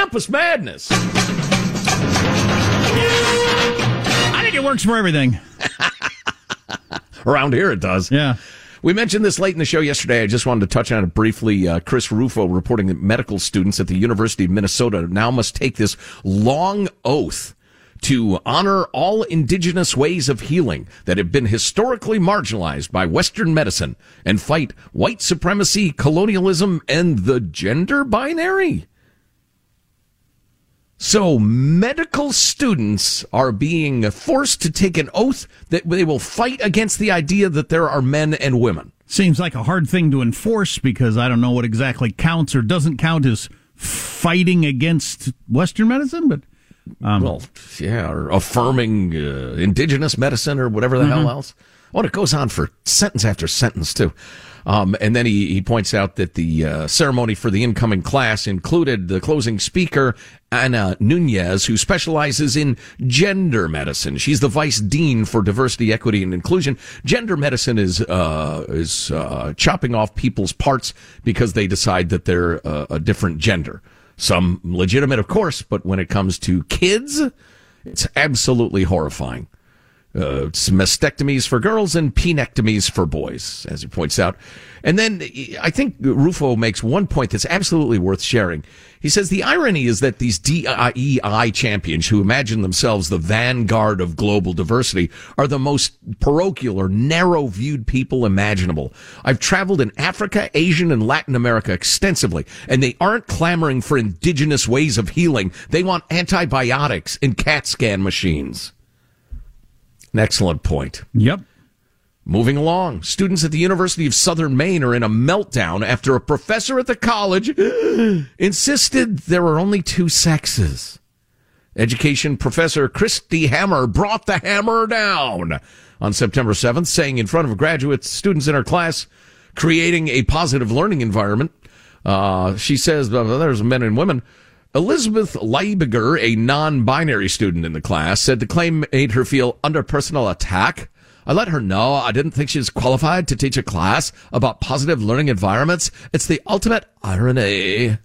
Campus Madness. I think it works for everything. Around here, it does. Yeah. We mentioned this late in the show yesterday. I just wanted to touch on it briefly. Uh, Chris Rufo reporting that medical students at the University of Minnesota now must take this long oath to honor all indigenous ways of healing that have been historically marginalized by Western medicine and fight white supremacy, colonialism, and the gender binary. So medical students are being forced to take an oath that they will fight against the idea that there are men and women. Seems like a hard thing to enforce because I don't know what exactly counts or doesn't count as fighting against Western medicine, but um, well, yeah, or affirming uh, indigenous medicine or whatever the mm-hmm. hell else. Oh, it goes on for sentence after sentence too. Um, and then he, he points out that the uh, ceremony for the incoming class included the closing speaker, Ana Nunez, who specializes in gender medicine. She's the vice dean for diversity, equity, and inclusion. Gender medicine is uh, is uh, chopping off people's parts because they decide that they're uh, a different gender. Some legitimate, of course, but when it comes to kids, it's absolutely horrifying uh, mastectomies for girls and penectomies for boys, as he points out. And then I think Rufo makes one point that's absolutely worth sharing. He says the irony is that these DEI champions who imagine themselves the vanguard of global diversity are the most parochial or narrow viewed people imaginable. I've traveled in Africa, Asian, and Latin America extensively, and they aren't clamoring for indigenous ways of healing. They want antibiotics and CAT scan machines. An excellent point. Yep. Moving along, students at the University of Southern Maine are in a meltdown after a professor at the college insisted there were only two sexes. Education professor Christy Hammer brought the hammer down on September 7th, saying in front of graduate students in her class, creating a positive learning environment. Uh, she says there's men and women Elizabeth Leibiger, a non-binary student in the class, said the claim made her feel under personal attack. I let her know I didn't think she was qualified to teach a class about positive learning environments. It's the ultimate irony.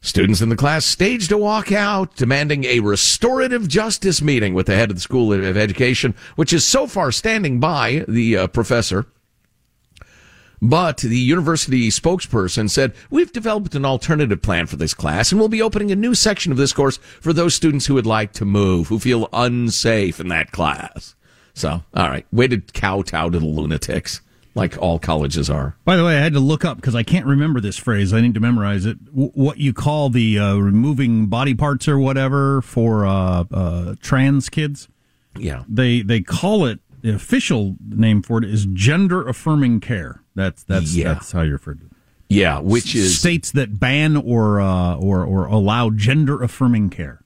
Students in the class staged a walkout demanding a restorative justice meeting with the head of the School of Education, which is so far standing by the uh, professor. But the university spokesperson said, we've developed an alternative plan for this class and we'll be opening a new section of this course for those students who would like to move, who feel unsafe in that class. So, all right, way to kowtow to the lunatics, like all colleges are. By the way, I had to look up because I can't remember this phrase. I need to memorize it. W- what you call the uh, removing body parts or whatever for uh, uh, trans kids? Yeah, they they call it the official name for it is gender affirming care. That's that's yeah. that's how you refer to it. Yeah, which is states that ban or uh, or or allow gender affirming care.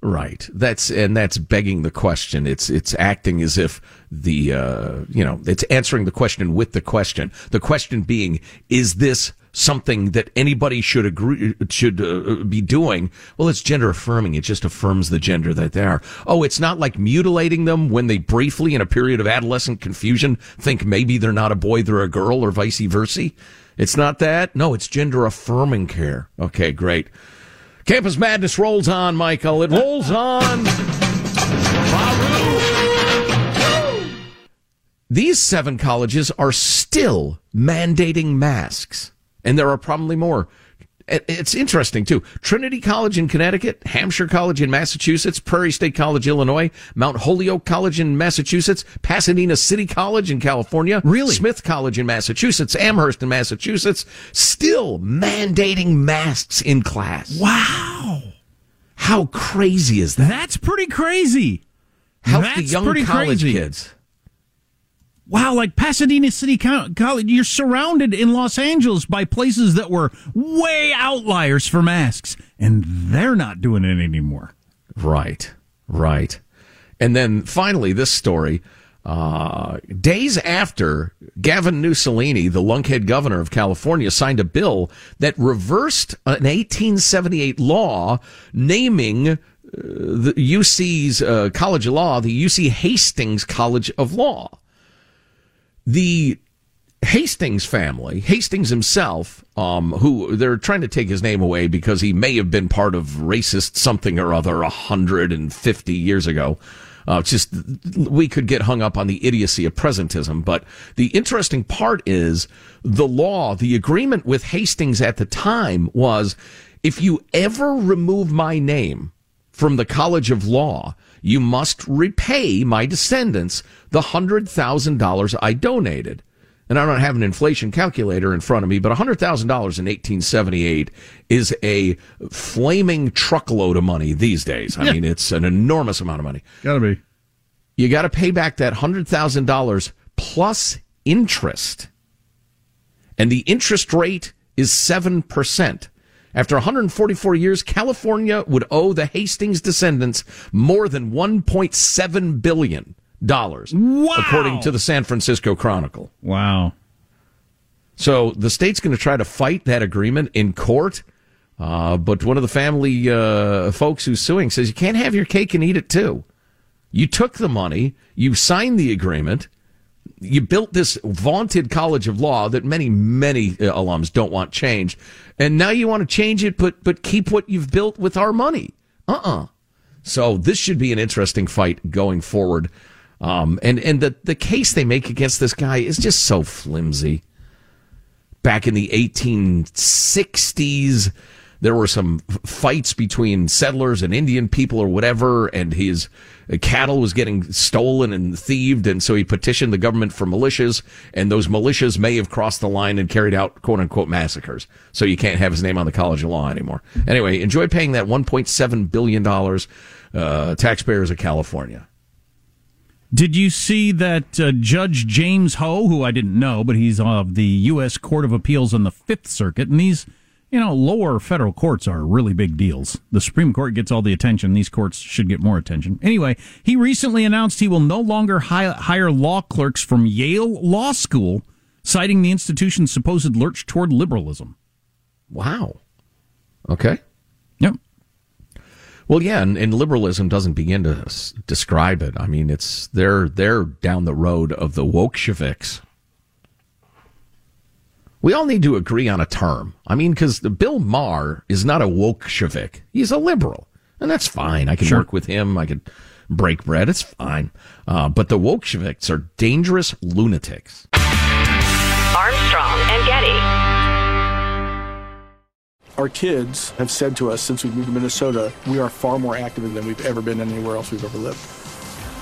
Right. That's and that's begging the question. It's it's acting as if the uh, you know it's answering the question with the question. The question being, is this something that anybody should agree should uh, be doing. Well, it's gender affirming. It just affirms the gender that they are. Oh, it's not like mutilating them when they briefly, in a period of adolescent confusion, think maybe they're not a boy, they're a girl, or vice versa. It's not that. No, it's gender affirming care. Okay, great. Campus Madness rolls on, Michael. It rolls on. These seven colleges are still mandating masks and there are probably more. It's interesting too. Trinity College in Connecticut, Hampshire College in Massachusetts, Prairie State College, Illinois, Mount Holyoke College in Massachusetts, Pasadena City College in California, really? Smith College in Massachusetts, Amherst in Massachusetts, still mandating masks in class. Wow. How crazy is that? That's pretty crazy. Help That's the young college crazy. kids wow, like Pasadena City College, you're surrounded in Los Angeles by places that were way outliers for masks, and they're not doing it anymore. Right, right. And then finally, this story. Uh, days after Gavin Mussolini, the lunkhead governor of California, signed a bill that reversed an 1878 law naming uh, the UC's uh, College of Law, the UC Hastings College of Law the Hastings family, Hastings himself, um, who they're trying to take his name away because he may have been part of racist something or other 150 years ago. Uh, just we could get hung up on the idiocy of presentism, but the interesting part is the law, the agreement with Hastings at the time was if you ever remove my name from the College of Law, you must repay my descendants the $100,000 I donated. And I don't have an inflation calculator in front of me, but $100,000 in 1878 is a flaming truckload of money these days. I yeah. mean, it's an enormous amount of money. Gotta be. You gotta pay back that $100,000 plus interest. And the interest rate is 7%. After 144 years, California would owe the Hastings descendants more than 1.7 billion dollars, wow. according to the San Francisco Chronicle. Wow. So the state's going to try to fight that agreement in court. Uh, but one of the family uh, folks who's suing says you can't have your cake and eat it too. You took the money, you signed the agreement, you built this vaunted college of law that many many uh, alums don't want changed and now you want to change it but but keep what you've built with our money. Uh-uh. So this should be an interesting fight going forward. Um, and and the the case they make against this guy is just so flimsy. Back in the 1860s there were some fights between settlers and Indian people or whatever, and his cattle was getting stolen and thieved, and so he petitioned the government for militias, and those militias may have crossed the line and carried out quote unquote massacres. So you can't have his name on the College of Law anymore. Anyway, enjoy paying that 1.7 billion dollars, uh, taxpayers of California. Did you see that uh, Judge James Ho, who I didn't know, but he's of the U.S. Court of Appeals on the Fifth Circuit, and these you know, lower federal courts are really big deals. The Supreme Court gets all the attention. These courts should get more attention. Anyway, he recently announced he will no longer hire law clerks from Yale Law School, citing the institution's supposed lurch toward liberalism. Wow. Okay. Yep. Well, yeah, and, and, liberalism doesn't begin to s- describe it. I mean, it's they're they're down the road of the Wokesheviks. We all need to agree on a term. I mean, because Bill Maher is not a Wokeshevik. He's a liberal. And that's fine. I can sure. work with him. I could break bread. It's fine. Uh, but the Wokesheviks are dangerous lunatics. Armstrong and Getty. Our kids have said to us since we moved to Minnesota, we are far more active than we've ever been anywhere else we've ever lived.